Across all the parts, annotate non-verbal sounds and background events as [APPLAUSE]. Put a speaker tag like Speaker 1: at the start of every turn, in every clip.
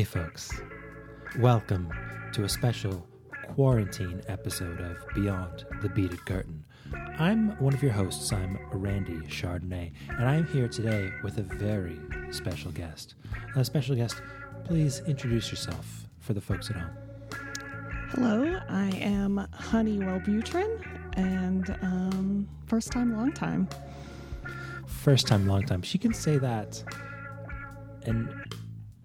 Speaker 1: Hey, folks. Welcome to a special quarantine episode of Beyond the Beaded Curtain. I'm one of your hosts. I'm Randy Chardonnay, and I'm here today with a very special guest. A special guest, please introduce yourself for the folks at home.
Speaker 2: Hello, I am Honey Wellbutrin, and um, first time, long time.
Speaker 1: First time, long time. She can say that, and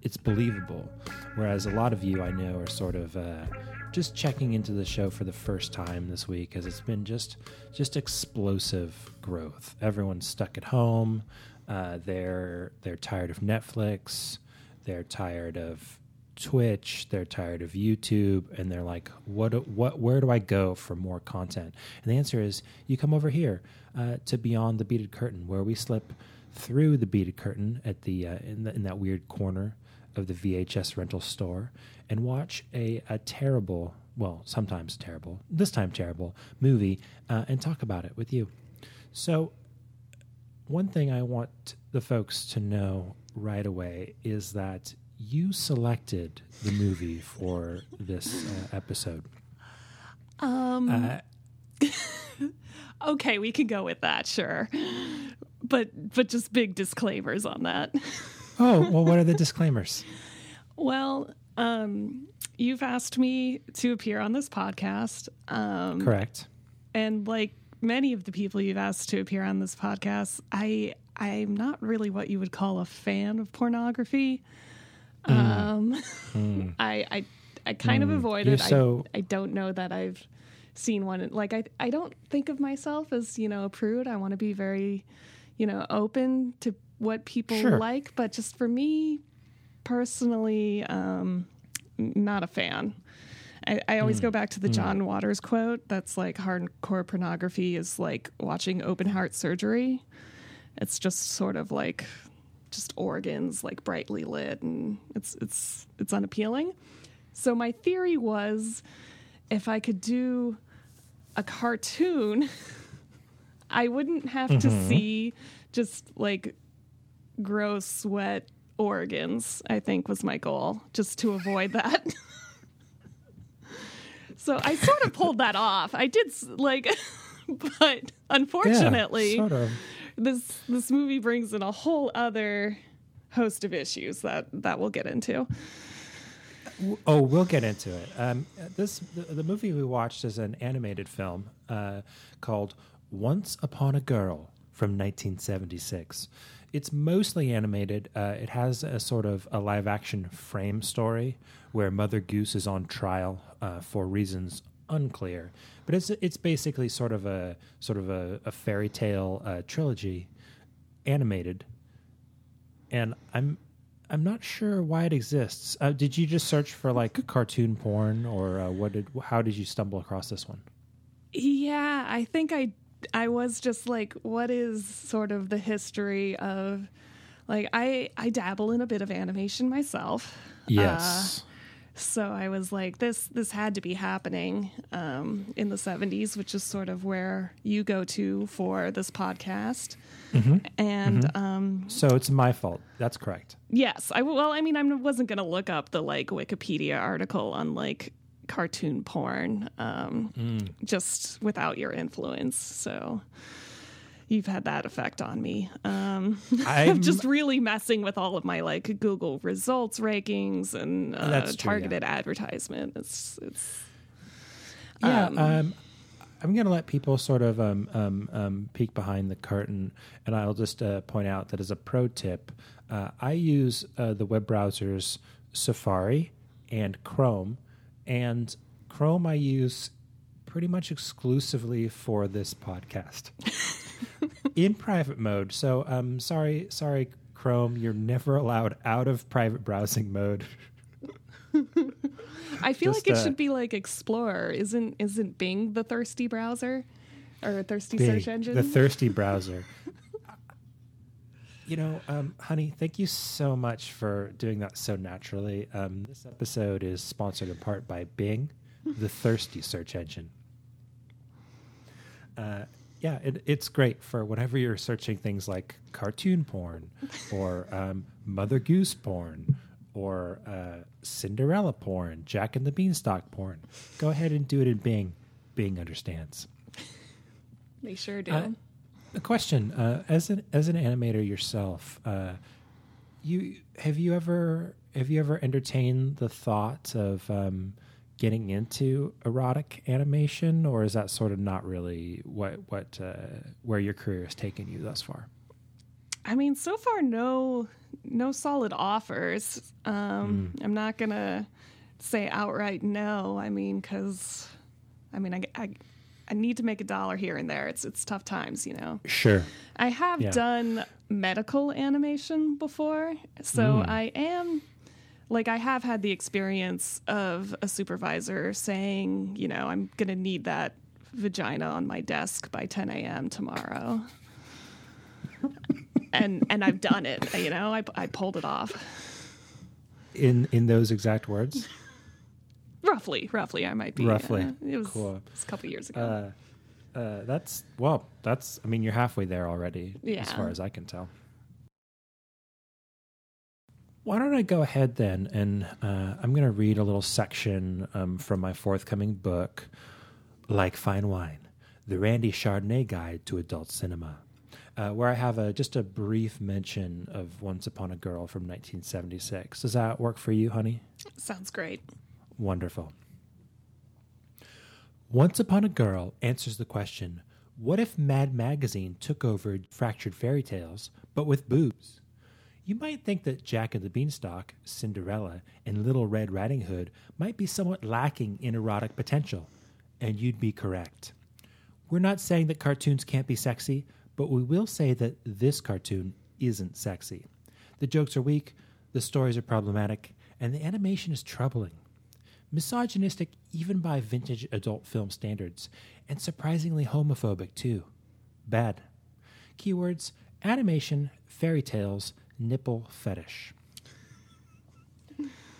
Speaker 1: it's believable. Whereas a lot of you I know are sort of uh, just checking into the show for the first time this week, because it's been just just explosive growth. Everyone's stuck at home. Uh, they're they're tired of Netflix. They're tired of Twitch, they're tired of YouTube, and they're like, "What? What? Where do I go for more content?" And the answer is, you come over here uh, to Beyond the Beaded Curtain, where we slip through the beaded curtain at the, uh, in, the in that weird corner of the VHS rental store, and watch a, a terrible, well, sometimes terrible, this time terrible movie, uh, and talk about it with you. So, one thing I want the folks to know right away is that you selected the movie for this uh, episode.
Speaker 2: Um,
Speaker 1: Uh, [LAUGHS]
Speaker 2: okay, we can go with that, sure. But but just big disclaimers on that. [LAUGHS]
Speaker 1: oh, well, what are the disclaimers? [LAUGHS]
Speaker 2: Well, um, you've asked me to appear on this podcast, um,
Speaker 1: Correct.
Speaker 2: and like many of the people you've asked to appear on this podcast, I I'm not really what you would call a fan of pornography. Um, [LAUGHS] I I I kind of avoid
Speaker 1: Mm. You're
Speaker 2: it.
Speaker 1: so-
Speaker 2: I I don't know that I've seen one. Like I I don't think of myself as you know a prude. I want to be very you know open to what people
Speaker 1: Sure.
Speaker 2: like, but just for me personally, um, not a fan. I, I always hmm. go back to the hmm. John Waters quote that's like hardcore pornography is like watching open heart surgery. It's just sort of like just organs like brightly lit and it's it's it's unappealing. So my theory was if I could do a cartoon, [LAUGHS] I wouldn't have to mm-hmm. see just like gross sweat organs, I think was my goal, just to avoid that. [LAUGHS] so I sort of pulled that off. I did like [LAUGHS] but unfortunately
Speaker 1: Yeah, sort of.
Speaker 2: this this movie brings in a whole other host of issues that that we'll get into.
Speaker 1: Oh, we'll get into it. Um, this the, the movie we watched is an animated film uh, called Once Upon a Girl from 1976. It's mostly animated. Uh, it has a sort of a live action frame story where Mother Goose is on trial uh, for reasons unclear, but it's it's basically sort of a sort of a, a fairy tale uh, trilogy, animated and I'm I'm not sure why it exists. Uh, did you just search for like cartoon porn, or uh, what did? How did you stumble across this one?
Speaker 2: Yeah, I think I I was just like what is sort of the history of like I I dabble in a bit of animation myself. Yes. So I was like, this this had to be happening um, in the '70s, which is sort of where you go to for this podcast. And um,
Speaker 1: so it's my fault. That's correct.
Speaker 2: yes, I well, I mean, I wasn't going to look up the like Wikipedia article on like cartoon porn, um, just without your influence. So you've had that effect on me. Um, [LAUGHS]
Speaker 1: I'm
Speaker 2: just really messing with all of my like Google results rankings and uh,
Speaker 1: true, yeah.
Speaker 2: targeted advertisement. It's it's
Speaker 1: Yeah.
Speaker 2: Um,
Speaker 1: Um, I'm going to let people sort of um, um, um, peek behind the curtain, and I'll just uh, point out that as a pro tip, uh, I use uh, the web browsers Safari and Chrome, and Chrome I use pretty much exclusively for this podcast [LAUGHS] in private mode. So, um, sorry, sorry, Chrome, you're never allowed out of private browsing mode.
Speaker 2: I feel
Speaker 1: Just,
Speaker 2: like it
Speaker 1: uh,
Speaker 2: should be like Explorer. Isn't isn't Bing the thirsty browser or a thirsty
Speaker 1: Big,
Speaker 2: search engine?
Speaker 1: The thirsty browser. You know, um, honey, thank you so much for doing that so naturally. Um, this episode is sponsored in part by Bing, the thirsty search engine. Uh, yeah, it, it's great for whenever you're searching things like cartoon porn or um, Mother Goose porn or uh, Cinderella porn, Jack and the Beanstalk porn. Go ahead and do it in Bing. Bing understands.
Speaker 2: They sure do.
Speaker 1: Uh, a question: uh, as an as an animator yourself, uh, you have you ever have you ever entertained the thought of um, getting into erotic animation, or is that sort of not really what what uh, where your career has taken you thus far?
Speaker 2: I mean, so far, no, no solid offers. Um, I'm not gonna say outright no. I mean, because, I mean, I, I, I need to make a dollar here and there. It's it's tough times, you know.
Speaker 1: Sure.
Speaker 2: I have
Speaker 1: Yeah.
Speaker 2: done medical animation before, so hmm. I am like I have had the experience of a supervisor saying, you know, I'm gonna need that vagina on my desk by 10 a.m. tomorrow. [LAUGHS] and and I've done it, you know. I I pulled it off.
Speaker 1: In in those exact words.
Speaker 2: Roughly, roughly I might be.
Speaker 1: Roughly.
Speaker 2: uh, it was,
Speaker 1: Cool.
Speaker 2: it was a couple years ago.
Speaker 1: Uh, uh, that's well. That's. I mean, you're halfway there already, as far as I can tell. Why don't I go ahead then, and uh, I'm going to read a little section um, from my forthcoming book, "Like Fine Wine: The Randy Chardonnay Guide to Adult Cinema," uh, where I have a just a brief mention of "Once Upon a Girl" from 1976. Does that work for you, honey?
Speaker 2: Sounds great.
Speaker 1: Wonderful. Once Upon a Girl answers the question What if Mad Magazine took over Fractured Fairy Tales, but with boobs? You might think that Jack and the Beanstalk, Cinderella, and Little Red Riding Hood might be somewhat lacking in erotic potential, and you'd be correct. We're not saying that cartoons can't be sexy, but we will say that this cartoon isn't sexy. The jokes are weak, the stories are problematic, and the animation is troubling misogynistic even by vintage adult film standards, and surprisingly homophobic too. Bad. Keywords animation, fairy tales, nipple fetish.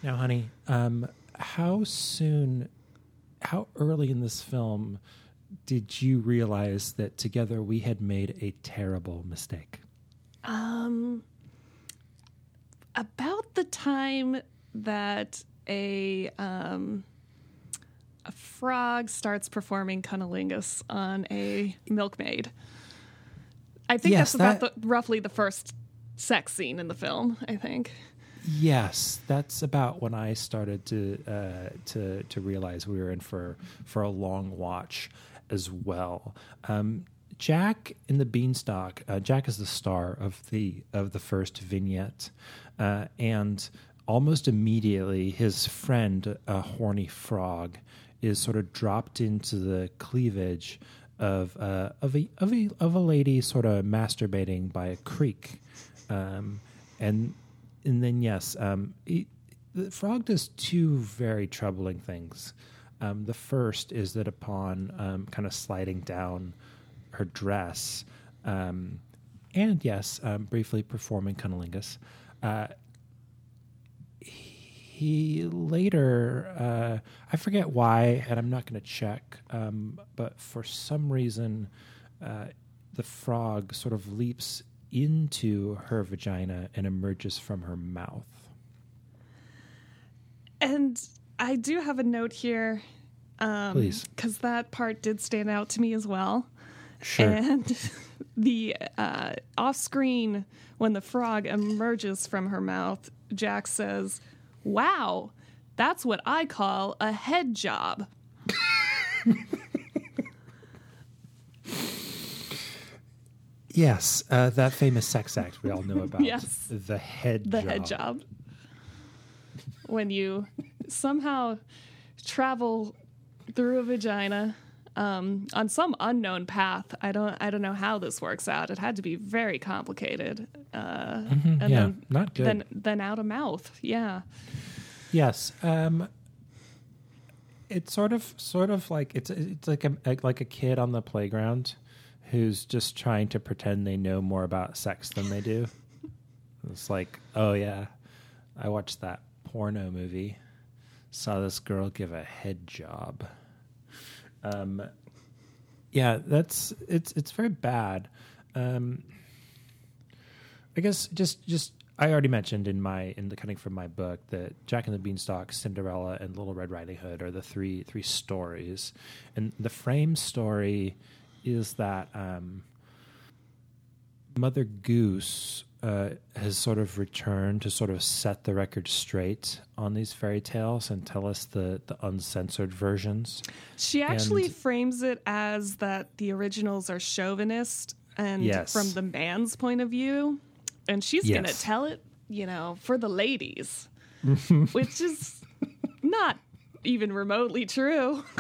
Speaker 1: Now, honey, um, how soon, how early in this film did you realize that together we had made a terrible mistake?
Speaker 2: Um, about the time that a um, a frog starts performing cunnilingus on a milkmaid. I think
Speaker 1: Yes,
Speaker 2: that's about
Speaker 1: that-
Speaker 2: the, roughly the first sex scene in the film. I think.
Speaker 1: Yes, that's about when I started to uh, to to realize we were in for for a long watch as well. Um, Jack and the Beanstalk. Uh, Jack is the star of the of the first vignette, uh, and almost immediately his friend, a horny frog, is sort of dropped into the cleavage of uh, of a of a of a lady sort of masturbating by a creek, um, and and then yes, um, he, the frog does two very troubling things. Um, the first is that upon um, kind of sliding down her dress, um, and yes, um, briefly performing cunnilingus, uh, he later, uh, I forget why, and I'm not going to check, um, but for some reason, uh, the frog sort of leaps into her vagina and emerges from her mouth.
Speaker 2: And I do have a note here. Um,
Speaker 1: Please.
Speaker 2: Because that part did stand out to me as well.
Speaker 1: Sure.
Speaker 2: And [LAUGHS] the uh, off screen, when the frog emerges from her mouth, Jack says, Wow, that's what I call a head job.
Speaker 1: Yes, uh, that famous sex act we all know [LAUGHS] about.
Speaker 2: Yes.
Speaker 1: The head
Speaker 2: The
Speaker 1: job.
Speaker 2: head job. When you somehow travel through a vagina um, on some unknown path. I don't. I don't know how this works out. It had to be very complicated. Uh, and
Speaker 1: Mm-hmm. yeah,
Speaker 2: then,
Speaker 1: not good.
Speaker 2: Then, then out of mouth. Yeah.
Speaker 1: Yes. Um, it's sort of, sort of like it's it's like a like a kid on the playground who's just trying to pretend they know more about sex than they do. [LAUGHS] it's like, oh yeah, I watched that porno movie, saw this girl give a head job. Um, yeah, that's it's it's very bad. Um, I guess just just I already mentioned in my in the cutting from my book that Jack and the Beanstalk, Cinderella, and Little Red Riding Hood are the three three stories, and the frame story is that um, Mother Goose uh, has sort of returned to sort of set the record straight on these fairy tales and tell us the the uncensored versions.
Speaker 2: She actually
Speaker 1: And-
Speaker 2: frames it as that the originals are chauvinist and
Speaker 1: Yes.
Speaker 2: from the man's point of view. And she's going to tell it, you know, for the ladies, [LAUGHS] which is not even remotely true. [LAUGHS]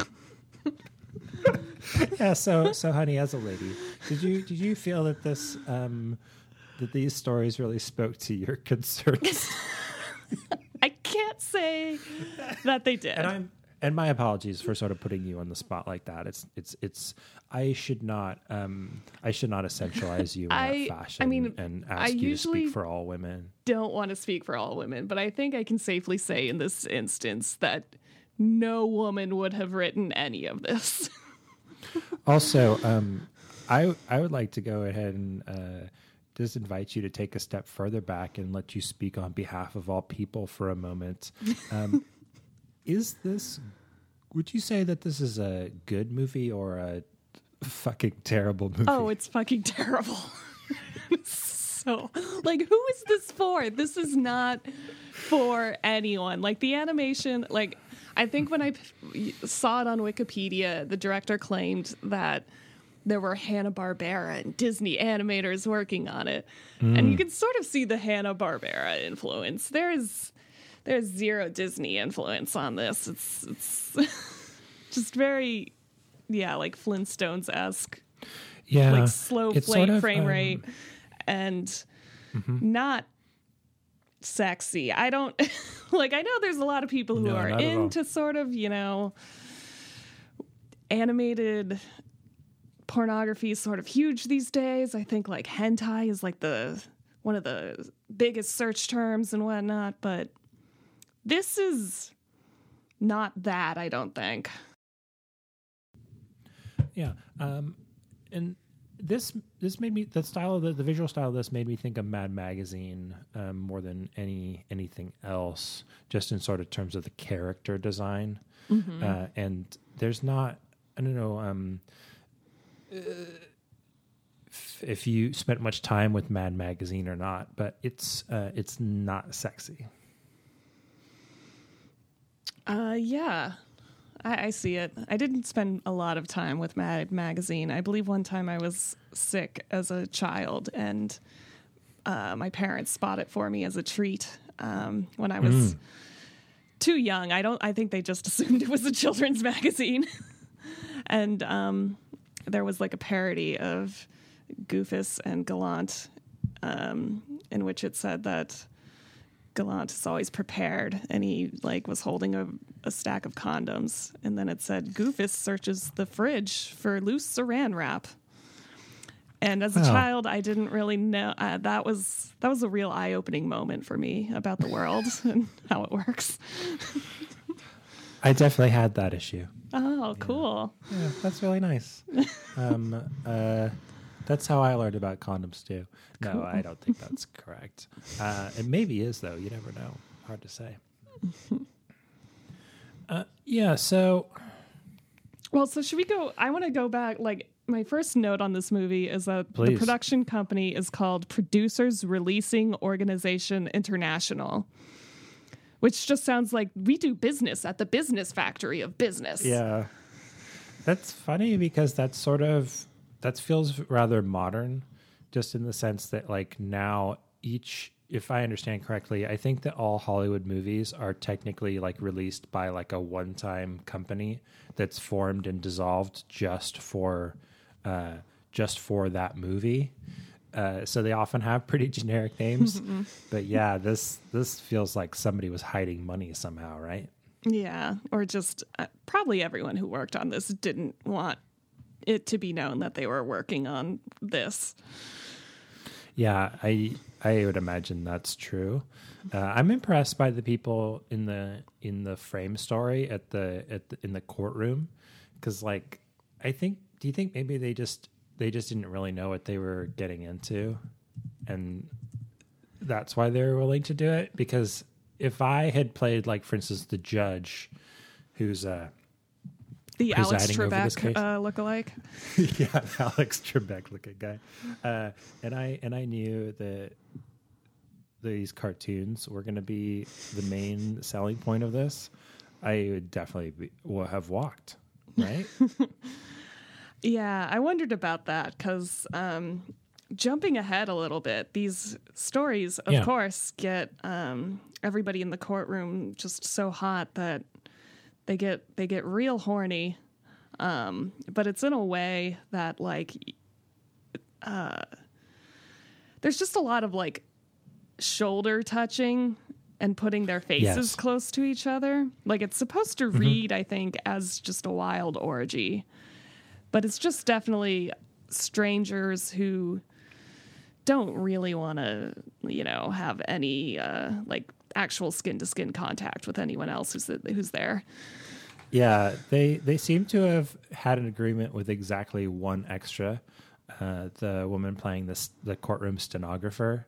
Speaker 1: yeah so so honey as a lady did you did you feel that this um that these stories really spoke to your [LAUGHS] concerns [LAUGHS]
Speaker 2: I can't say that they did.
Speaker 1: and i'm and my apologies for sort of putting you on the spot like that it's it's it's i should not um i should not essentialize you in
Speaker 2: I-
Speaker 1: that fashion
Speaker 2: I mean,
Speaker 1: and
Speaker 2: I
Speaker 1: ask you to speak for all women
Speaker 2: don't want to speak for all women, but I think I can safely say in this instance that no woman would have written any of this. [LAUGHS]
Speaker 1: also um i i would like to go ahead and uh just invite you to take a step further back and let you speak on behalf of all people for a moment. [LAUGHS] Um, is this? Would you say that this is a good movie or a fucking terrible movie?
Speaker 2: Oh, it's fucking terrible. [LAUGHS] so, like, who is this for? This is not for anyone. Like, the animation, like, I think when I p- saw it on Wikipedia, the director claimed that there were Hanna-Barbera and Disney animators working on it. And you can sort of see the Hanna-Barbera influence. There's there's zero Disney influence on this. It's it's [LAUGHS] just very yeah, like Flintstones-esque
Speaker 1: yeah,
Speaker 2: like slow flame,
Speaker 1: sort of,
Speaker 2: frame
Speaker 1: um,
Speaker 2: rate and not sexy. I don't [LAUGHS] like I know there's a lot of people who
Speaker 1: No,
Speaker 2: are
Speaker 1: not at all.
Speaker 2: into sort of, you know, animated pornography is sort of huge these days. I think like hentai is like the one of the biggest search terms and whatnot, but this is not that, I don't think.
Speaker 1: Yeah, um, and this this made me the style of the, the visual style of this made me think of Mad Magazine um, more than any anything else, just in sort of terms of the character design. Uh, and there's not I don't know um, if, if you spent much time with Mad Magazine or not, but it's uh, it's not sexy.
Speaker 2: Uh, yeah, I, I see it. I didn't spend a lot of time with Mad Magazine. I believe one time I was sick as a child, and uh, my parents bought it for me as a treat um, when I was too young. I don't. I think they just [LAUGHS] assumed it was a children's [LAUGHS] magazine, and um, there was like a parody of Goofus and Gallant, um, in which it said that Gallant is always prepared, and he like was holding a, a stack of condoms, and then it said Goofus searches the fridge for loose Saran wrap. And as a
Speaker 1: Wow.
Speaker 2: child, I didn't really know uh, that was that was a real eye opening moment for me about the world [LAUGHS] and how it works. [LAUGHS]
Speaker 1: I definitely had that issue.
Speaker 2: Oh, cool!
Speaker 1: Yeah, that's really nice. [LAUGHS] um, uh, that's how I learned about condoms too. No, I don't think that's correct. Uh, it maybe is though. You never know. Hard to say. [LAUGHS] Uh, yeah. So
Speaker 2: Well, so should we go? I want to go back. Like, my first note on this movie is that the production company is called Producers Releasing Organization International, which just sounds like we do business at the business factory of business.
Speaker 1: yeah, that's funny because that's sort of that feels rather modern, just in the sense that like now each. If I understand correctly, I think that all Hollywood movies are technically like released by like a one-time company that's formed and dissolved just for uh, just for that movie. Uh, so they often have pretty generic names, [LAUGHS] but yeah, this this feels like somebody was hiding money somehow, right?
Speaker 2: Yeah. Or just uh, probably everyone who worked on this didn't want it to be known that they were working on this.
Speaker 1: Yeah, I I would imagine that's true. Uh, I'm impressed by the people in the in the frame story at the at the, in the courtroom because like I think do you think maybe they just they just didn't really know what they were getting into and that's why they were willing to do it. Because if I had played, like, for instance, the judge, who's uh,
Speaker 2: The Alex Trebek uh, lookalike. [LAUGHS]
Speaker 1: yeah, Alex Trebek looking guy. Uh, and I and I knew that these cartoons were going to be the main selling point of this. I would definitely be, will have walked, right? [LAUGHS]
Speaker 2: Yeah, I wondered about that because um, jumping ahead a little bit, these stories, of
Speaker 1: Yeah.
Speaker 2: course, get um, everybody in the courtroom just so hot that they get they get real horny. Um, but it's in a way that like uh, there's just a lot of like shoulder touching and putting their faces
Speaker 1: Yes. Mm-hmm.
Speaker 2: close to each other. Like it's supposed to read, I think, as just a wild orgy but it's just definitely strangers who don't really want to you know have any uh like actual skin to skin contact with anyone else who's who's there
Speaker 1: yeah, they they seem to have had an agreement with exactly one extra. Uh, the woman playing this the courtroom stenographer.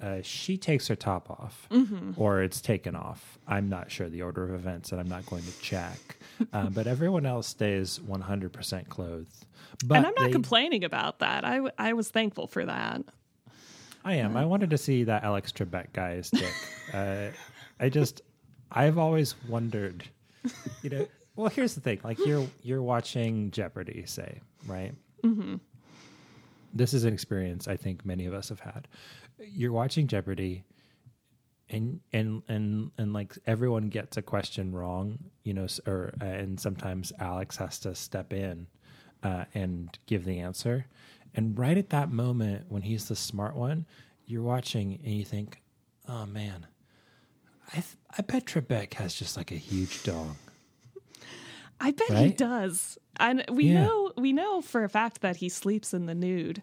Speaker 1: Uh, she takes her top off, or it's taken off. I'm not sure the order of events, and I'm not going to check. [LAUGHS] Uh, but everyone else stays 100% clothed. But
Speaker 2: and i'm not
Speaker 1: they-
Speaker 2: complaining about that I, w- I was thankful for that
Speaker 1: I am. I wanted to see that Alex Trebek guy's dick. [LAUGHS] uh, I just, I've always wondered, you know. Well, here's the thing: like you're you're watching Jeopardy, say, right? Mm-hmm. This is an experience I think many of us have had. You're watching Jeopardy, and and and and like everyone gets a question wrong, you know, or uh, and sometimes Alex has to step in uh, and give the answer. And right at that moment, when he's the smart one, you're watching and you think, "Oh man, I th- I bet Trebek has just like a huge dong."
Speaker 2: i bet he does and we
Speaker 1: Yeah.
Speaker 2: know we know for a fact that he sleeps in the nude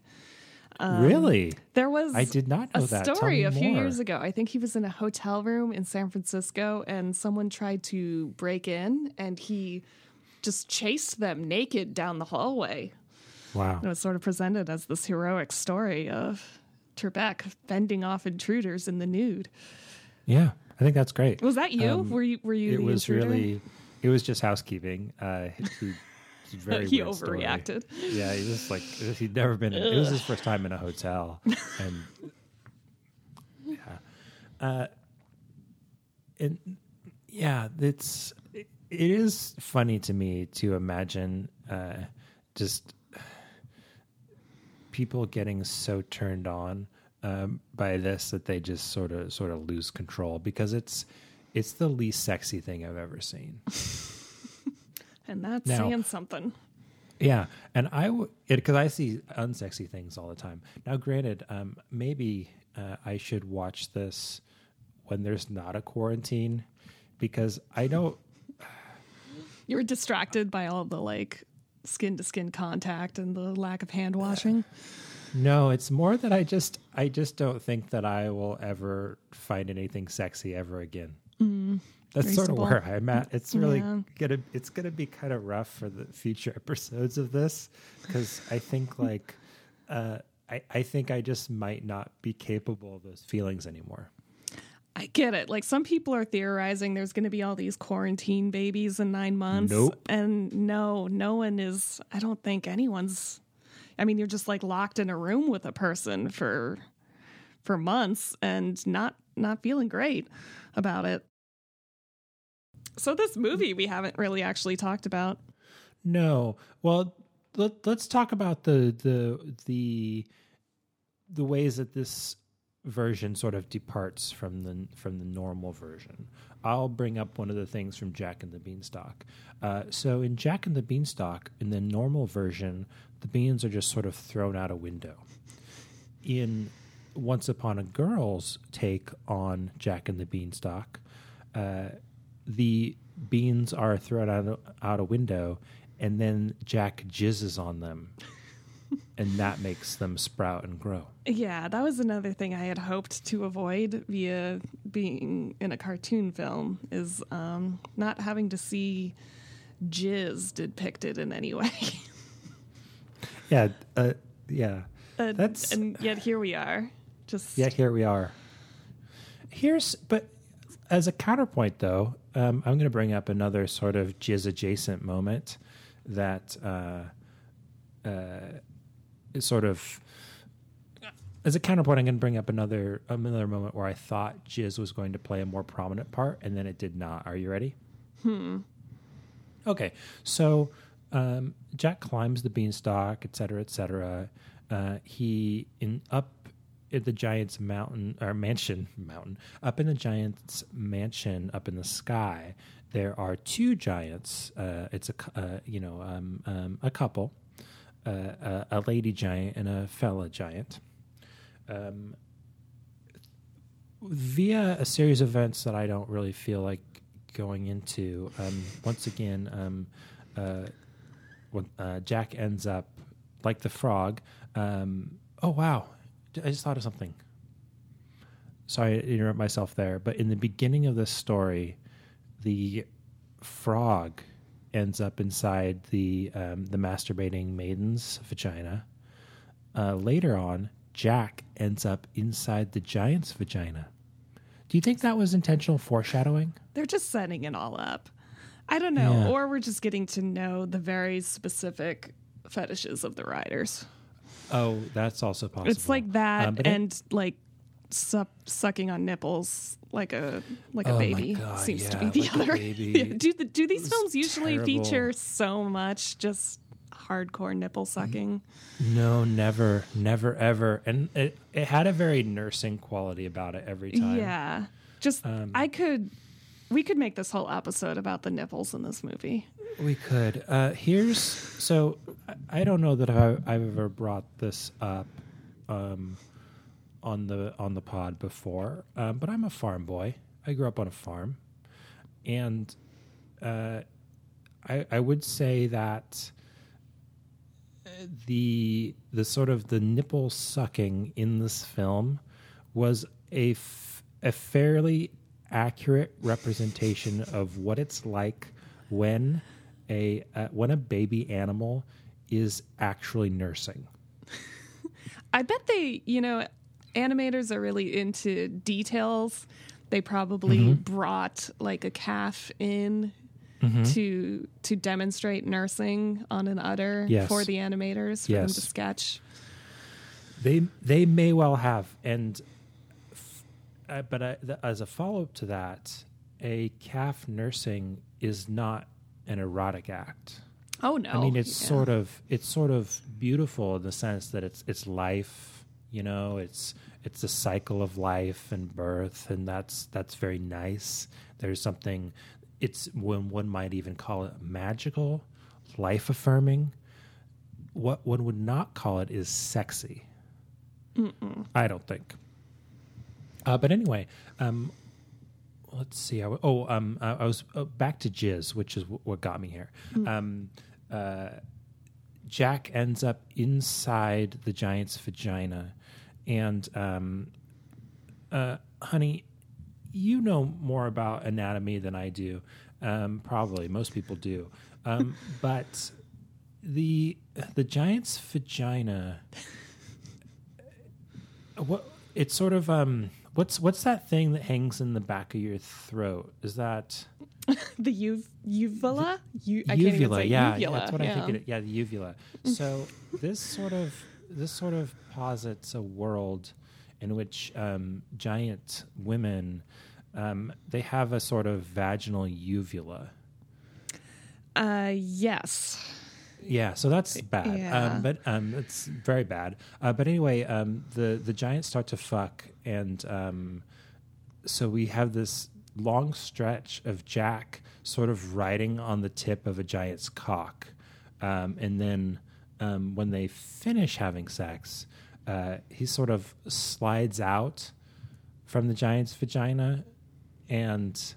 Speaker 1: really?
Speaker 2: There was
Speaker 1: I did not know
Speaker 2: a
Speaker 1: that.
Speaker 2: Story a few
Speaker 1: more.
Speaker 2: years ago. I think he was in a hotel room in San Francisco and someone tried to break in and he just chased them naked down the hallway.
Speaker 1: Wow.
Speaker 2: It was sort of presented as this heroic story of Trebek fending off intruders in the nude.
Speaker 1: Yeah, I think that's great.
Speaker 2: Was that you? were you were you
Speaker 1: Um, it
Speaker 2: the
Speaker 1: was
Speaker 2: intruder?
Speaker 1: really, it was just housekeeping. Uh, he, very [LAUGHS]
Speaker 2: he
Speaker 1: weird story.
Speaker 2: overreacted.
Speaker 1: Yeah, he just like he'd never been. In, it was his first time in a hotel, [LAUGHS] and yeah, uh, and yeah, it's it is funny to me to imagine uh, just people getting so turned on um, by this that they just sort of sort of lose control because it's it's the least sexy thing I've ever seen. [LAUGHS]
Speaker 2: And that's
Speaker 1: Now-
Speaker 2: saying something.
Speaker 1: Yeah, and I would because I see unsexy things all the time. Now, granted, um, maybe uh, I should watch this when there's not a quarantine because I don't. [SIGHS]
Speaker 2: You were distracted by all the like skin to skin contact and the lack of hand washing. [SIGHS]
Speaker 1: No, it's more that I just I just don't think that I will ever find anything sexy ever again. That's sort of where I'm at. It's really
Speaker 2: Yeah.
Speaker 1: gonna it's gonna be kind of rough for the future [LAUGHS] episodes of this because I think like uh, I I think I just might not be capable of those feelings anymore.
Speaker 2: I get it. Like some people are theorizing there's going to be all these quarantine babies in nine months.
Speaker 1: Nope.
Speaker 2: And no, no one is, I don't think anyone's, I mean, you're just like locked in a room with a person for, for months and not, not feeling great about it. So this movie we haven't really actually talked about.
Speaker 1: No. Well, let, let's talk about the the the the ways that this version sort of departs from the from the normal version. I'll bring up one of the things from Jack and the Beanstalk. Uh, so in Jack and the Beanstalk, in the normal version, the beans are just sort of thrown out a window. In Once Upon a Girl's take on Jack and the Beanstalk, uh, the beans are thrown out, out a window, and then Jack jizzes on them, [LAUGHS] and that makes them sprout and grow.
Speaker 2: Yeah, that was another thing I had hoped to avoid via being in a cartoon film is um, not having to see jizz depicted in any way. [LAUGHS]
Speaker 1: Yeah, uh, yeah,
Speaker 2: Uh,
Speaker 1: That's-
Speaker 2: and yet here we are. Just
Speaker 1: yeah. Here we are. here's but as a counterpoint, though, um, I'm going to bring up another sort of jizz adjacent moment that uh, uh, is sort of as a counterpoint. I'm going to bring up another another moment where I thought jizz was going to play a more prominent part, and then it did not. Are you ready? Hmm. Okay, so um, Jack climbs the beanstalk, et cetera, et cetera. Uh, he in up in the giant's mountain or mansion mountain up in the giant's mansion up in the sky there are two giants uh, it's a uh, you know um, um, a couple uh, a, a, lady giant and a fella giant. Um, via a series of events that I don't really feel like going into um, once again um, uh, when uh, Jack ends up like the frog um, oh wow I just thought of something. Sorry to interrupt myself there, but in the beginning of this story, the frog ends up inside the um, the masturbating maiden's vagina. Uh, later on, Jack ends up inside the giant's vagina. Do you think that was intentional foreshadowing?
Speaker 2: They're just setting it all up. I don't know, yeah. or we're just getting to know the very specific fetishes of the writers.
Speaker 1: Oh, that's also possible.
Speaker 2: It's like that um, and it, like su- sucking on nipples like a like a
Speaker 1: oh
Speaker 2: baby
Speaker 1: God,
Speaker 2: seems
Speaker 1: yeah,
Speaker 2: to be the
Speaker 1: like
Speaker 2: other. [LAUGHS]
Speaker 1: yeah.
Speaker 2: Do the, do these films usually
Speaker 1: terrible.
Speaker 2: feature so much just hardcore nipple sucking?
Speaker 1: No, never, never, ever. And it it had a very nursing quality about it every time.
Speaker 2: Yeah, just um, I could. We could make this whole episode about the nipples in this movie.
Speaker 1: We could. Uh, here's so I don't know that I've, I've ever brought this up um, on the on the pod before, um, but I'm a farm boy. I grew up on a farm, and uh, I, I would say that the the sort of the nipple sucking in this film was a, f- a fairly accurate representation of what it's like when a uh, when a baby animal is actually nursing. [LAUGHS]
Speaker 2: I bet they, you know, animators are really into details. They probably mm-hmm. brought like a calf in mm-hmm. to to demonstrate nursing on an udder
Speaker 1: yes.
Speaker 2: for the animators for
Speaker 1: yes.
Speaker 2: them to sketch.
Speaker 1: They they may well have, and uh, but uh, the, as a follow up to that, a calf nursing is not an erotic act.
Speaker 2: Oh no!
Speaker 1: I mean, it's yeah. sort of it's sort of beautiful in the sense that it's it's life. You know, it's it's the cycle of life and birth, and that's that's very nice. There's something. It's when one might even call it magical, life affirming. What one would not call it is sexy.
Speaker 2: Mm-mm.
Speaker 1: I don't think. Uh, but anyway, um, let's see. I, oh, um, I, I was uh, back to jizz, which is w- what got me here. Mm. Um, uh, Jack ends up inside the giant's vagina, and um, uh, honey, you know more about anatomy than I do. Um, probably most people do, um, [LAUGHS] but the the giant's vagina. What it's sort of um What's what's that thing that hangs in the back of your throat? Is that [LAUGHS]
Speaker 2: the uv- uvula?
Speaker 1: U- uvula, yeah, uvula. yeah, that's what yeah. I think. It, yeah, the uvula. So this sort of this sort of posits a world in which um, giant women um, they have a sort of vaginal uvula.
Speaker 2: Uh, yes.
Speaker 1: Yeah, so that's bad. Um,
Speaker 2: yeah.
Speaker 1: Um, but um, it's very bad. Uh, but anyway, um, the the giants start to fuck, and um, so we have this long stretch of Jack sort of riding on the tip of a giant's cock, um, and then um, when they finish having sex, uh, he sort of slides out from the giant's vagina, and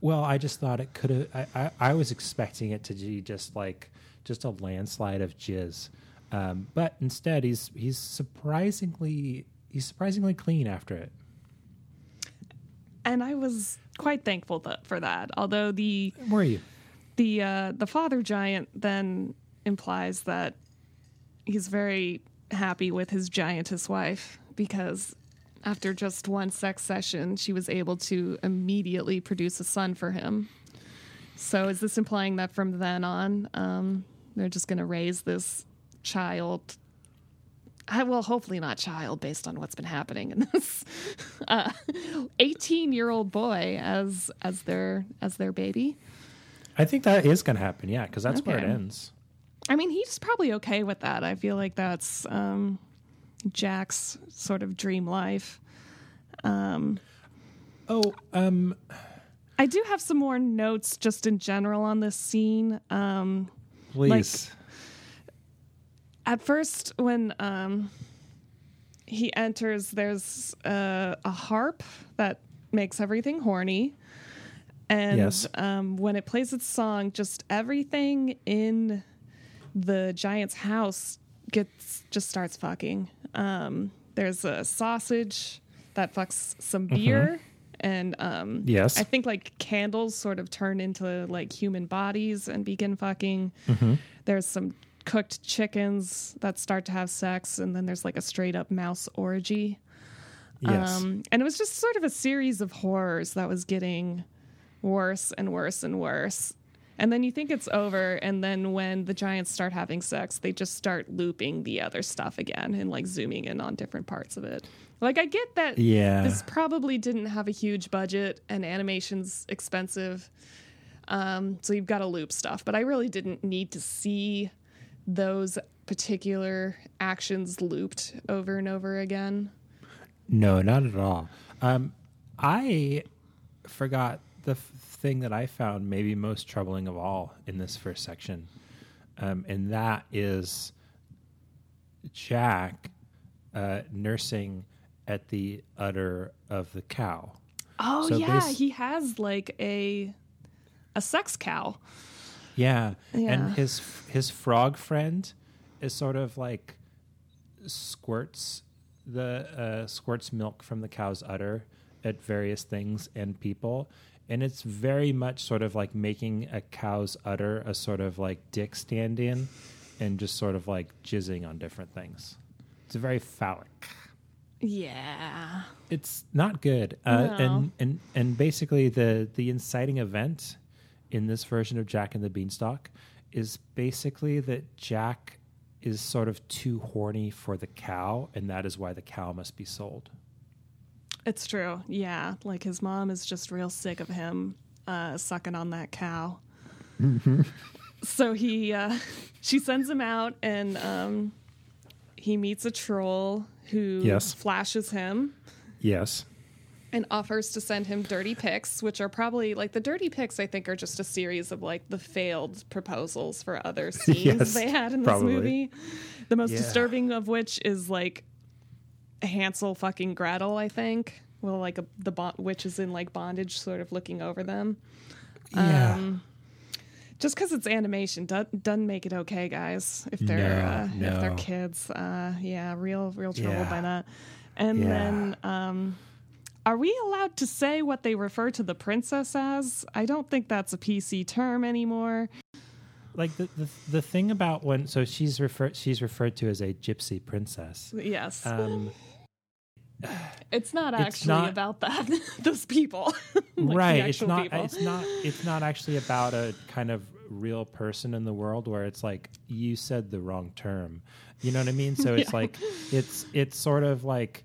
Speaker 1: well, I just thought it could have. I, I, I was expecting it to be just like just a landslide of jizz. Um, but instead, he's he's surprisingly he's surprisingly clean after it.
Speaker 2: And I was quite thankful th- for that. Although the
Speaker 1: were you
Speaker 2: the uh, the father giant then implies that he's very happy with his giantess wife because after just one sex session, she was able to immediately produce a son for him. So is this implying that from then on, um, they're just going to raise this child? I, well, hopefully not child, based on what's been happening in this [LAUGHS] eighteen-year-old boy as as their as their baby.
Speaker 1: I think that is going to happen. Yeah, because that's where it ends.
Speaker 2: I mean, he's probably okay with that. I feel like that's um, Jack's sort of dream life.
Speaker 1: Um, Oh, um,
Speaker 2: I do have some more notes just in general on this scene. Um,
Speaker 1: please.
Speaker 2: at first, when um, he enters, there's uh, a harp that makes everything horny. And
Speaker 1: Yes.
Speaker 2: um, when it plays its song, just everything in the giant's house gets just starts fucking. Um, there's a sausage that fucks some beer, and um,
Speaker 1: Yes.
Speaker 2: I think like candles sort of turn into like human bodies and begin fucking. There's some cooked chickens that start to have sex, and then there's like a straight up mouse orgy.
Speaker 1: yes.
Speaker 2: Um, and it was just sort of a series of horrors that was getting worse and worse and worse. And then you think it's over, and then when the giants start having sex, they just start looping the other stuff again and like zooming in on different parts of it. Like, I get that
Speaker 1: Yeah.
Speaker 2: this probably didn't have a huge budget and animation's expensive. Um, so you've got to loop stuff, but I really didn't need to see those particular actions looped over and over again.
Speaker 1: No, not at all. Um, I forgot the f- thing that I found maybe most troubling of all in this first section, um, and that is Jack uh, nursing at the udder of the cow.
Speaker 2: Oh
Speaker 1: So
Speaker 2: yeah,
Speaker 1: bas-
Speaker 2: he has like a a sex cow.
Speaker 1: Yeah.
Speaker 2: Yeah.
Speaker 1: and his his frog friend is sort of like squirts the uh, squirts milk from the cow's udder at various things and people, and it's very much sort of like making a cow's udder a sort of like dick stand-in, and just sort of like jizzing on different things. It's very phallic.
Speaker 2: Yeah.
Speaker 1: It's not good. Uh,
Speaker 2: No.
Speaker 1: And and and basically the the inciting event in this version of Jack and the Beanstalk is basically that Jack is sort of too horny for the cow, and that is why the cow must be sold.
Speaker 2: It's true. Yeah. Like his mom is just real sick of him uh, sucking on that cow. so he, uh, [LAUGHS] she sends him out and um, he meets a troll who
Speaker 1: Yes.
Speaker 2: flashes him
Speaker 1: Yes.
Speaker 2: and offers to send him dirty pics, which are probably like the dirty pics, I think, are just a series of like the failed proposals for other [LAUGHS] scenes
Speaker 1: Yes,
Speaker 2: they had in this
Speaker 1: probably.
Speaker 2: movie. The most
Speaker 1: Yeah.
Speaker 2: disturbing of which is like Hansel fucking Gretel, I think. Well, like a, the bo- witch is in like bondage, sort of looking over them.
Speaker 1: Yeah.
Speaker 2: Um, Just because it's animation do- doesn't make it okay, guys. If they're
Speaker 1: No,
Speaker 2: uh, if they're kids, uh, yeah, real real trouble
Speaker 1: Yeah.
Speaker 2: by that. And
Speaker 1: Yeah.
Speaker 2: then, um, are we allowed to say what they refer to the princess as? I don't think that's a PC term anymore.
Speaker 1: Like the, the the thing about when so she's referred she's referred to as a gypsy princess.
Speaker 2: Yes,
Speaker 1: Um, [SIGHS]
Speaker 2: it's not
Speaker 1: it's
Speaker 2: actually
Speaker 1: not-
Speaker 2: about that. [LAUGHS] Those people, [LAUGHS] Like
Speaker 1: right it's not
Speaker 2: people.
Speaker 1: it's not it's not actually about a kind of real person in the world where it's like you said the wrong term you know what i mean so it's [LAUGHS]
Speaker 2: Yeah.
Speaker 1: like it's it's sort of like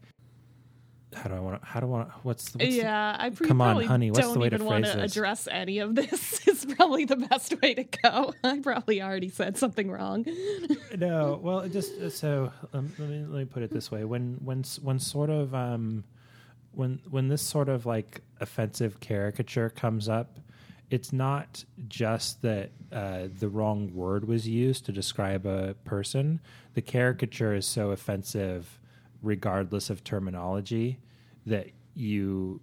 Speaker 1: how do i want to how do i want what's, the- what's the-
Speaker 2: yeah, I pre-
Speaker 1: Come on, honey, what's the way to
Speaker 2: even want
Speaker 1: phrase
Speaker 2: to address any of this. [LAUGHS] Is probably the best way to go. [LAUGHS] I probably already said something wrong. [LAUGHS]
Speaker 1: no well just uh, so um, let me let me put it this way when when when sort of um when when this sort of like offensive caricature comes up it's not just that uh, the wrong word was used to describe a person the caricature is so offensive regardless of terminology that you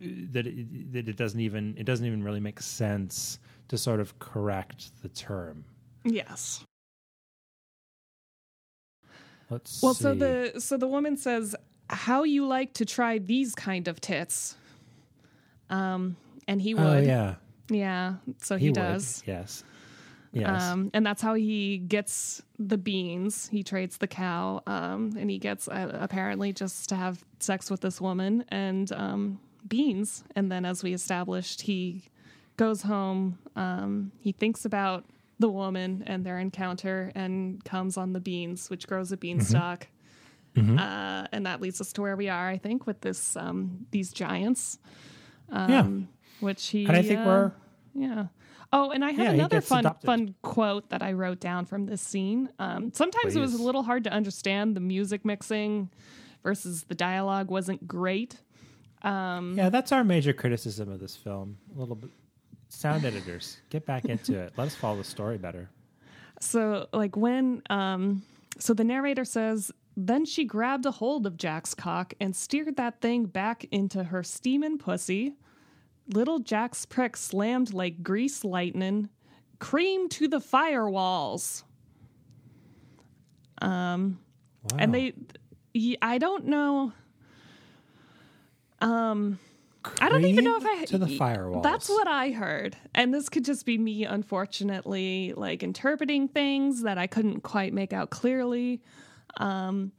Speaker 1: that it, that it doesn't even it doesn't even really make sense to sort of correct the term
Speaker 2: Yes.
Speaker 1: Let's
Speaker 2: Well,
Speaker 1: see.
Speaker 2: so the so the woman says, "How you like to try these kind of tits?" Um, and he would,
Speaker 1: oh yeah,
Speaker 2: yeah. So he,
Speaker 1: would,
Speaker 2: does.
Speaker 1: Yes, Yes.
Speaker 2: Um, and that's how he gets the beans. He trades the cow, um, and he gets uh, apparently just to have sex with this woman and um, beans. And then, as we established, he goes home. Um, he thinks about the woman and their encounter and comes on the beans, which grows a beanstalk. Uh, and that leads us to where we are, I think, with this um, these giants. Um,
Speaker 1: Yeah.
Speaker 2: Which he
Speaker 1: and I think
Speaker 2: uh,
Speaker 1: we're
Speaker 2: yeah. Oh, and I have
Speaker 1: Yeah,
Speaker 2: another fun
Speaker 1: adopted.
Speaker 2: fun quote that I wrote down from this scene. Um, sometimes it was a little hard to understand. The music mixing versus the dialogue wasn't great. Um,
Speaker 1: yeah. That's our major criticism of this film. A little bit. Sound editors, get back into it. Let us follow the story better.
Speaker 2: So, like when, um, so the narrator says, then she grabbed a hold of Jack's cock and steered that thing back into her steamin' pussy. Little Jack's prick slammed like grease lightning, cream to the firewalls.
Speaker 1: Wow.
Speaker 2: And they, I don't know. Um, I don't even know if I
Speaker 1: to the firewalls.
Speaker 2: That's what I heard, and this could just be me, unfortunately, like interpreting things that I couldn't quite make out clearly. Um,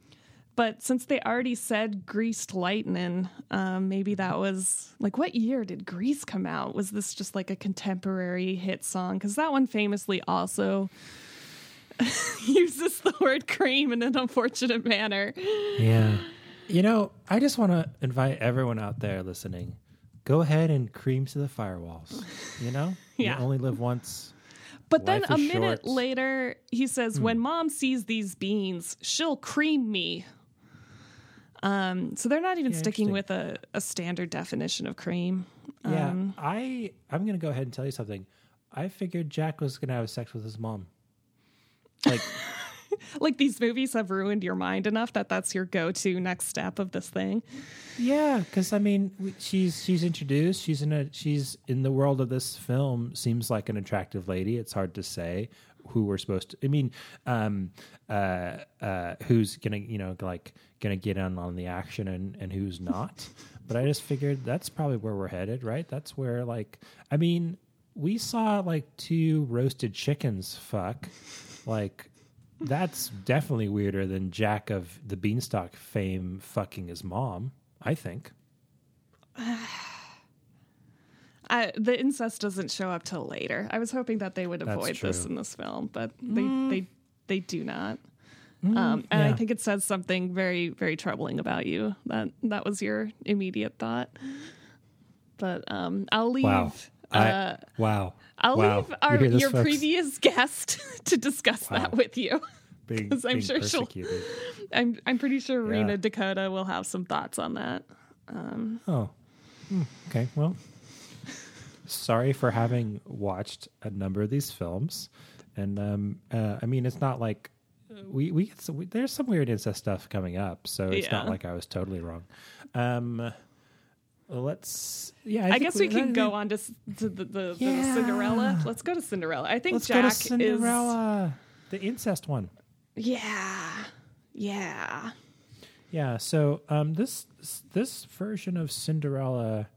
Speaker 2: but since they already said "greased lightning," um, maybe that was like what year did "Grease" come out? Was this just like a contemporary hit song? Because that one famously also [LAUGHS] uses the word "cream" in an unfortunate manner.
Speaker 1: Yeah. You know, I just want to invite everyone out there listening. Go ahead and cream to the firewalls. You know, [LAUGHS]
Speaker 2: Yeah.
Speaker 1: you only live once.
Speaker 2: But then a minute
Speaker 1: short.
Speaker 2: later, he says, "When mom sees these beans, she'll cream me." Um, so they're not even
Speaker 1: Yeah,
Speaker 2: sticking with a, a standard definition of cream.
Speaker 1: Yeah,
Speaker 2: Um,
Speaker 1: I I'm gonna go ahead and tell you something. I figured Jack was gonna have sex with his mom. Like, [LAUGHS]
Speaker 2: Like these movies have ruined your mind enough that that's your go-to next step of this thing.
Speaker 1: yeah, because I mean, she's she's introduced. She's in a she's in the world of this film. Seems like an attractive lady. It's hard to say who we're supposed to. I mean, um, uh, uh, who's gonna you know like gonna get in on the action and and who's [LAUGHS] not. but I just figured that's probably where we're headed, right? That's where like I mean, we saw like two roasted chickens fuck, like. That's definitely weirder than Jack of the Beanstalk fame fucking his mom. I think. [SIGHS] [SIGHS] [SIGHS]
Speaker 2: I, the incest doesn't show up till later. I was hoping that they would avoid this in this film, but they they they do not. um, and I think it says something very very troubling about you. That that was your immediate thought. But um, I'll leave.
Speaker 1: Wow.
Speaker 2: Uh,
Speaker 1: I, wow.
Speaker 2: I'll
Speaker 1: wow.
Speaker 2: leave our,
Speaker 1: hear this,
Speaker 2: your
Speaker 1: folks?
Speaker 2: previous [LAUGHS] guest [LAUGHS] to discause that with you. [LAUGHS] Because I'm
Speaker 1: being
Speaker 2: sure she'll-
Speaker 1: persecuted.
Speaker 2: I'm I'm pretty sure
Speaker 1: Yeah.
Speaker 2: Rena Dakota will have some thoughts on that.
Speaker 1: Oh. Hmm, Okay. Well, sorry for having watched a number of these films, and um, uh, I mean, it's not like uh, we we, get some, we there's some weird incest stuff coming up, so it's not like I was totally wrong. Um, let's yeah. I,
Speaker 2: I, guess we can
Speaker 1: I
Speaker 2: go on to, to the, the,
Speaker 1: Yeah.
Speaker 2: the Cinderella. Let's go to Cinderella. I think
Speaker 1: Let's
Speaker 2: Jack
Speaker 1: Cinderella, the incest one.
Speaker 2: yeah, yeah.
Speaker 1: Yeah, so um, this this version of Cinderella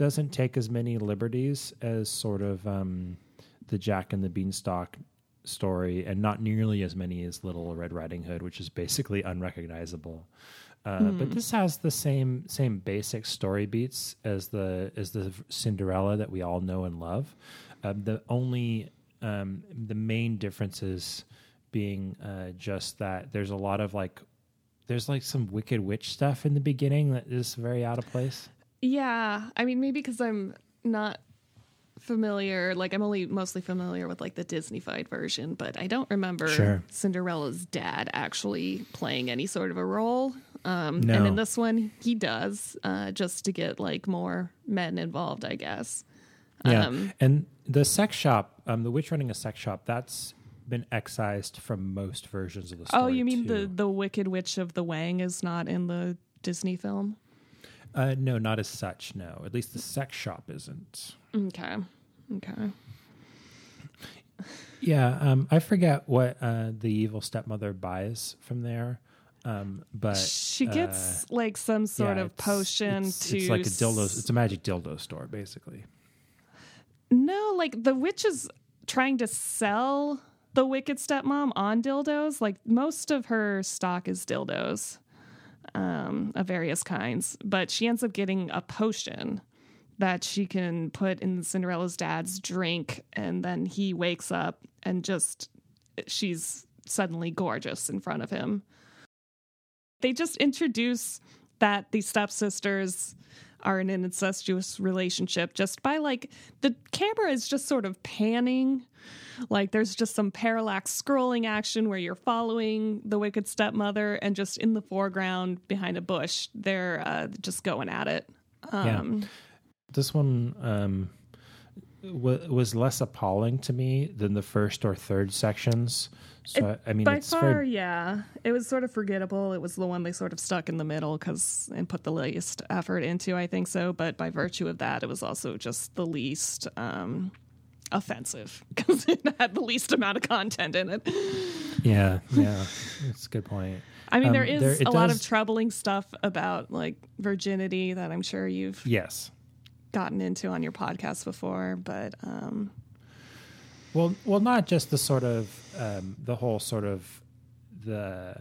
Speaker 1: doesn't take as many liberties as sort of um, the Jack and the Beanstalk story, and not nearly as many as Little Red Riding Hood, which is basically unrecognizable. Uh, But this has the same same basic story beats as the as the Cinderella that we all know and love. Um, the only um, the main differences being uh, just that there's a lot of like there's like some wicked witch stuff in the beginning that is very out of place.
Speaker 2: Yeah, I mean, maybe because I'm not familiar. Like, I'm only mostly familiar with like the Disneyfied version, but I don't remember
Speaker 1: Sure.
Speaker 2: Cinderella's dad actually playing any sort of a role. Um,
Speaker 1: No.
Speaker 2: And in this one, he does, uh, just to get like more men involved, I guess.
Speaker 1: Yeah,
Speaker 2: Um,
Speaker 1: and the sex shop, um, the witch running a sex shop, that's been excised from most versions of the story.
Speaker 2: Oh, you mean the the Wicked Witch of the Wang is not in the Disney film?
Speaker 1: Uh, no, not as such. No, at least the sex shop isn't.
Speaker 2: Okay, okay.
Speaker 1: Yeah, um, I forget what uh, the evil stepmother buys from there, um, but
Speaker 2: She
Speaker 1: uh,
Speaker 2: gets like some sort
Speaker 1: yeah,
Speaker 2: of
Speaker 1: it's-
Speaker 2: potion
Speaker 1: It's,
Speaker 2: to
Speaker 1: it's like a dildo. It's a magic dildo store, basically.
Speaker 2: No, like the witch is trying to sell the wicked stepmom on dildos. Like most of her stock is dildos um, of various kinds, but she ends up getting a potion that she can put in Cinderella's dad's drink, and then he wakes up and just she's suddenly gorgeous in front of him. They just introduce that the stepsisters are in an incestuous relationship just by like the camera is just sort of panning like there's just some parallax scrolling action where you're following the wicked stepmother, and just in the foreground behind a bush, they're uh, just going at it. Um,
Speaker 1: yeah. This one um, w- was less appalling to me than the first or third sections. So it, I mean,
Speaker 2: by far, very... yeah, it was sort of forgettable. It was the one they sort of stuck in the middle because and put the least effort into. I think so, but by virtue of that, it was also just the least. Um, offensive [LAUGHS] because it had the least amount of content in it.
Speaker 1: Yeah, [LAUGHS] yeah, that's a good point.
Speaker 2: I mean, um, there is there, a does... lot of troubling stuff about like virginity that I'm sure you've
Speaker 1: yes
Speaker 2: gotten into on your podcast before, but um,
Speaker 1: well, well, not just the sort of um, the whole sort of the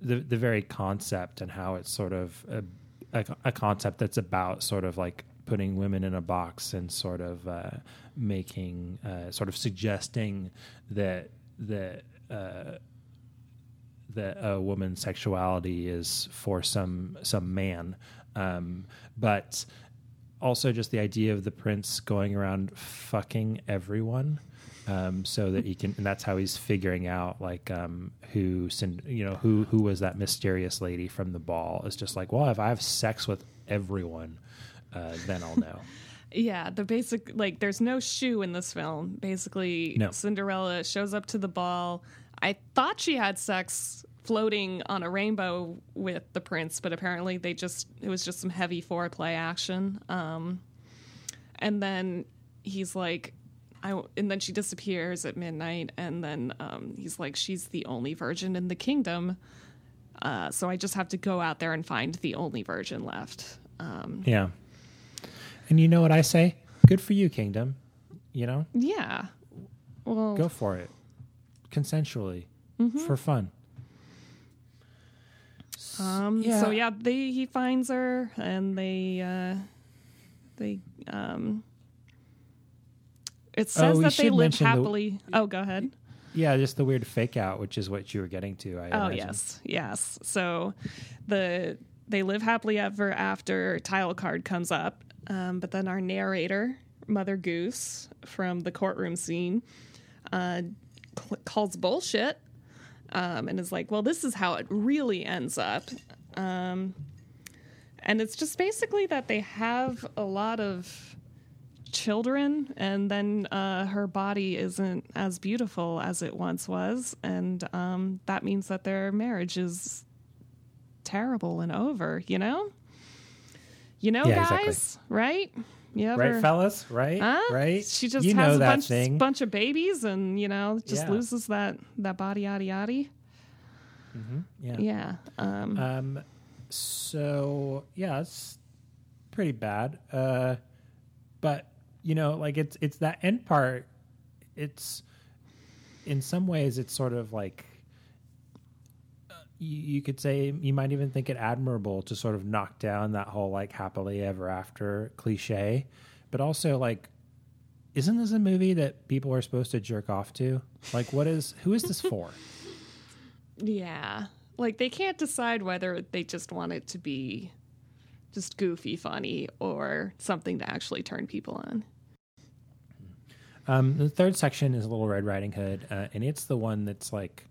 Speaker 1: the the very concept and how it's sort of a, a, a concept that's about sort of like putting women in a box and sort of uh, making, uh, sort of suggesting that that uh, that a woman's sexuality is for some some man, um, but also just the idea of the prince going around fucking everyone. Um, so that he can, and that's how he's figuring out like um, who, you know, who who was that mysterious lady from the ball? It's just like, well, if I have sex with everyone, uh, then I'll know. [LAUGHS]
Speaker 2: yeah, the basic like there's no shoe in this film. Basically, no. Cinderella shows up to the ball. I thought she had sex floating on a rainbow with the prince, but apparently they just it was just some heavy foreplay action. Um, and then he's like, I and then she disappears at midnight, and then um, he's like, she's the only virgin in the kingdom. Uh, so I just have to go out there and find the only virgin left. Um,
Speaker 1: yeah. And you know what I say? Good for you, Kingdom. You know?
Speaker 2: Yeah. Well,
Speaker 1: go for it. Consensually. Mm-hmm. For fun.
Speaker 2: Um yeah. so yeah, they he finds her and they uh they um it says oh, that they live happily. The, oh, go ahead.
Speaker 1: Yeah, just the weird fake out, which is what you were getting to. I
Speaker 2: oh
Speaker 1: imagine.
Speaker 2: yes, yes. So the they live happily ever after tile card comes up, um, but then our narrator, Mother Goose, from the courtroom scene, uh, cl- calls bullshit um, and is like, well, this is how it really ends up. Um, and it's just basically that they have a lot of children, and then uh, her body isn't as beautiful as it once was. And um, that means that their marriage is terrible and over, you know? You know, yeah, guys, exactly. right?
Speaker 1: Yeah, right, fellas, right, huh? right.
Speaker 2: She just you has a bunch, thing. bunch of babies, and you know, just yeah. loses that that body, yada yada.
Speaker 1: Mm-hmm. Yeah,
Speaker 2: yeah. Um,
Speaker 1: um, so yeah, it's pretty bad. Uh, but you know, like it's it's that end part. It's in some ways, it's sort of like you, could say you might even think it admirable to sort of knock down that whole like happily ever after cliche, but also like, isn't this a movie that people are supposed to jerk off to? Like, what is who is this for? [LAUGHS]
Speaker 2: yeah, like they can't decide whether they just want it to be just goofy, funny, or something to actually turn people on.
Speaker 1: Um, the third section is a Little Red Riding Hood, uh, and it's the one that's like,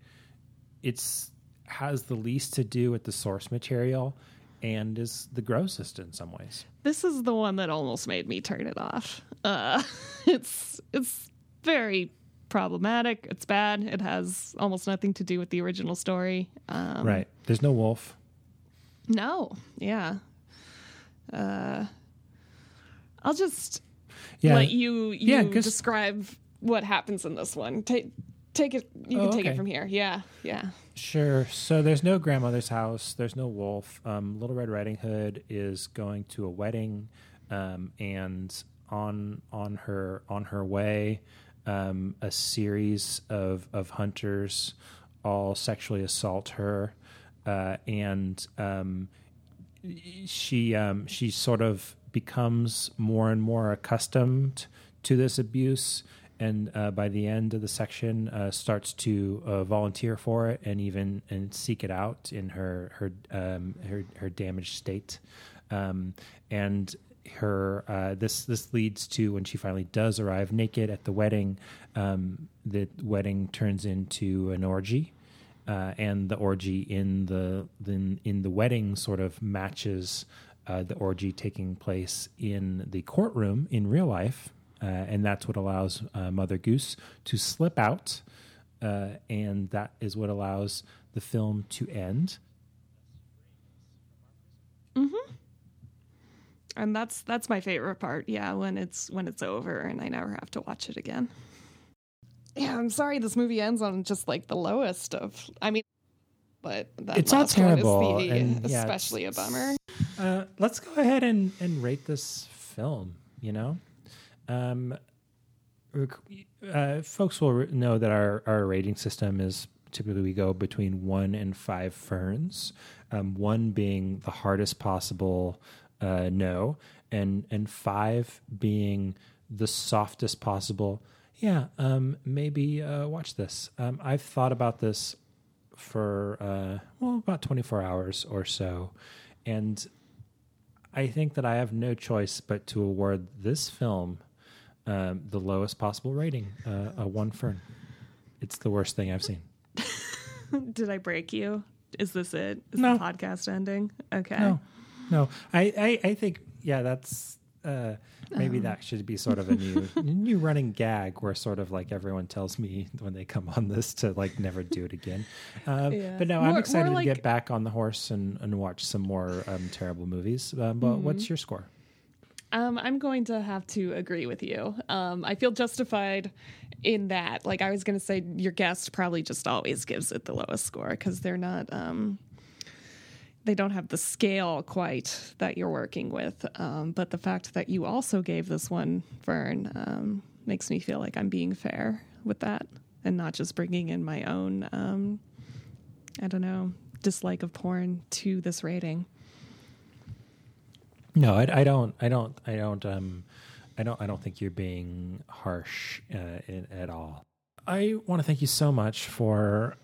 Speaker 1: it's has the least to do with the source material and is the grossest in some ways.
Speaker 2: This is the one that almost made me turn it off. Uh, [LAUGHS] it's it's very problematic. It's bad. It has almost nothing to do with the original story.
Speaker 1: Um, right. There's no wolf.
Speaker 2: No. Yeah. Uh, I'll just yeah. let you you yeah, describe what happens in this one. Take take it. You oh, can take okay. it from here. Yeah. Yeah.
Speaker 1: Sure. So there's no grandmother's house. There's no wolf. Um, Little Red Riding Hood is going to a wedding, um, and on on her on her way, um, a series of of hunters all sexually assault her, uh, and um, she um, she sort of becomes more and more accustomed to this abuse and uh, by the end of the section uh, starts to uh, volunteer for it and even and seek it out in her her um, her, her damaged state. Um, and her uh, this this leads to when she finally does arrive naked at the wedding um, the wedding turns into an orgy uh, and the orgy in the, the in the wedding sort of matches uh, the orgy taking place in the courtroom in real life uh, and that's what allows uh, Mother Goose to slip out, uh, and that is what allows the film to end.
Speaker 2: Mm-hmm. And that's that's my favorite part. Yeah, when it's when it's over and I never have to watch it again. Yeah, I'm sorry this movie ends on just like the lowest of. I mean, but that
Speaker 1: it's all
Speaker 2: last one is
Speaker 1: terrible,
Speaker 2: the-
Speaker 1: and, yeah,
Speaker 2: especially a
Speaker 1: it's-
Speaker 2: bummer.
Speaker 1: Uh, let's go ahead and, and rate this film. You know, um, uh, folks will know that our, our rating system is typically we go between one and five ferns. Um, one being the hardest possible uh, no, and and five being the softest possible. Yeah, um, maybe uh, watch this. Um, I've thought about this for uh, well about 24 hours or so and i think that i have no choice but to award this film um, the lowest possible rating uh, a one fern it's the worst thing i've seen [LAUGHS]
Speaker 2: Did I break you? Is this it? Is
Speaker 1: No.
Speaker 2: the podcast ending? Okay.
Speaker 1: no no i i, I think yeah that's uh, maybe
Speaker 2: Um.
Speaker 1: that should be sort of a new [LAUGHS] new running gag where sort of like everyone tells me when they come on this to like never do it again. Uh,
Speaker 2: Yeah.
Speaker 1: But no,
Speaker 2: More-
Speaker 1: I'm excited
Speaker 2: like-
Speaker 1: to get back on the horse and, and watch some more um, terrible movies. Um, but
Speaker 2: Mm-hmm.
Speaker 1: what's your score?
Speaker 2: Um, I'm going to have to agree with you. Um, I feel justified in that. Like I was going to say, your guest probably just always gives it the lowest score because they're not. They don't have the scale quite that you're working with. Um, but the fact that you also gave this one fern um, makes me feel like I'm being fair with that and not just bringing in my own. Um, I don't know dislike of porn to this rating.
Speaker 1: No, I, I don't. I don't. I don't. Um, I don't. I don't think you're being harsh uh, in, at all. I want to thank you so much for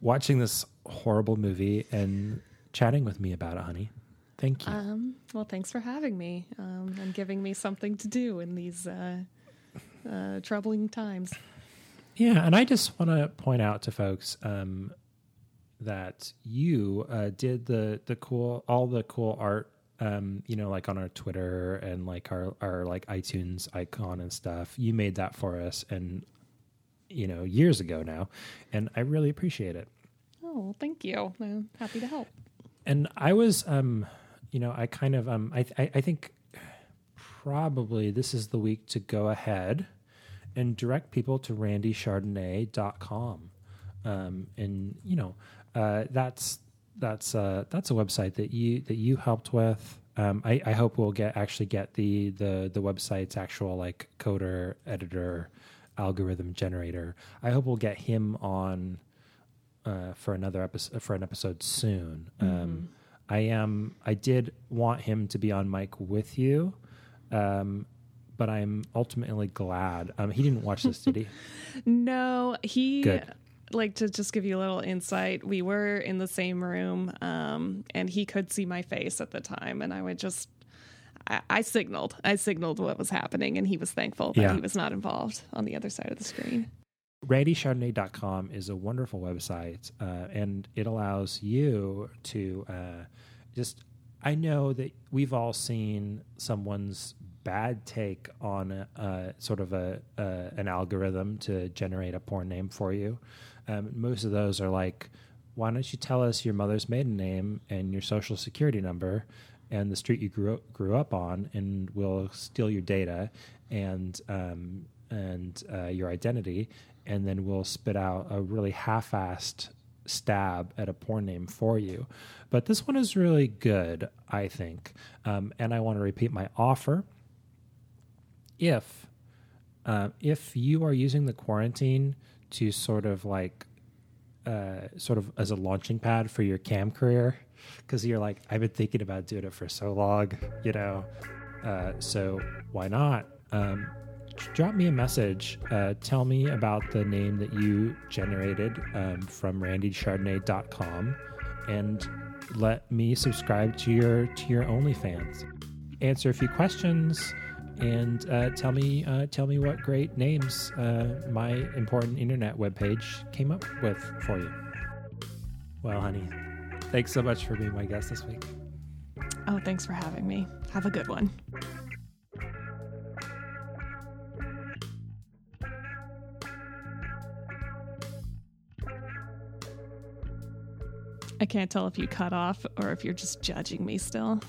Speaker 1: watching this horrible movie and chatting with me about it, honey. Thank you.
Speaker 2: Um, well, thanks for having me um, and giving me something to do in these uh, uh, troubling times.
Speaker 1: Yeah, and I just want to point out to folks um, that you uh, did the the cool all the cool art. Um, you know, like on our Twitter and like our our like iTunes icon and stuff. You made that for us, and you know, years ago now, and I really appreciate it.
Speaker 2: Oh, well, thank you. I'm happy to help.
Speaker 1: And I was, um, you know, I kind of, um, I, I, I think probably this is the week to go ahead and direct people to randychardonnay.com. Um, and you know, uh, that's, that's, uh, that's a website that you, that you helped with. Um, I, I hope we'll get actually get the, the, the website's actual like coder, editor, algorithm generator. I hope we'll get him on, uh, for another episode for an episode soon. Um, I am. I did want him to be on mic with you, um, but I'm ultimately glad. Um, he didn't watch this, did he? [LAUGHS]
Speaker 2: No, he.
Speaker 1: Good.
Speaker 2: Like to just give you a little insight, we were in the same room, um, and he could see my face at the time, and I would just, I, I signaled, I signaled what was happening, and he was thankful that
Speaker 1: Yeah.
Speaker 2: he was not involved on the other side of the screen.
Speaker 1: RandyChardonnay.com is a wonderful website, uh, and it allows you to uh, just. I know that we've all seen someone's bad take on uh, sort of a uh, an algorithm to generate a porn name for you. Um, most of those are like, "Why don't you tell us your mother's maiden name and your social security number?" and the street you grew up, grew up on, and we'll steal your data and um, and uh, your identity, and then we'll spit out a really half-assed stab at a porn name for you. But this one is really good, I think, um, and I want to repeat my offer. If uh, if you are using the quarantine to sort of like, uh, sort of as a launching pad for your cam career, because you're like, I've been thinking about doing it for so long, you know, uh, so why not? Um, drop me a message. Uh, tell me about the name that you generated um, from randychardonnay.com and let me subscribe to your to your OnlyFans. Answer a few questions and uh, tell me uh, tell me what great names uh, my important internet webpage came up with for you. Well, honey, thanks so much for being my guest this week.
Speaker 2: Oh, thanks for having me. Have a good one. I can't tell if you cut off or if you're just judging me still.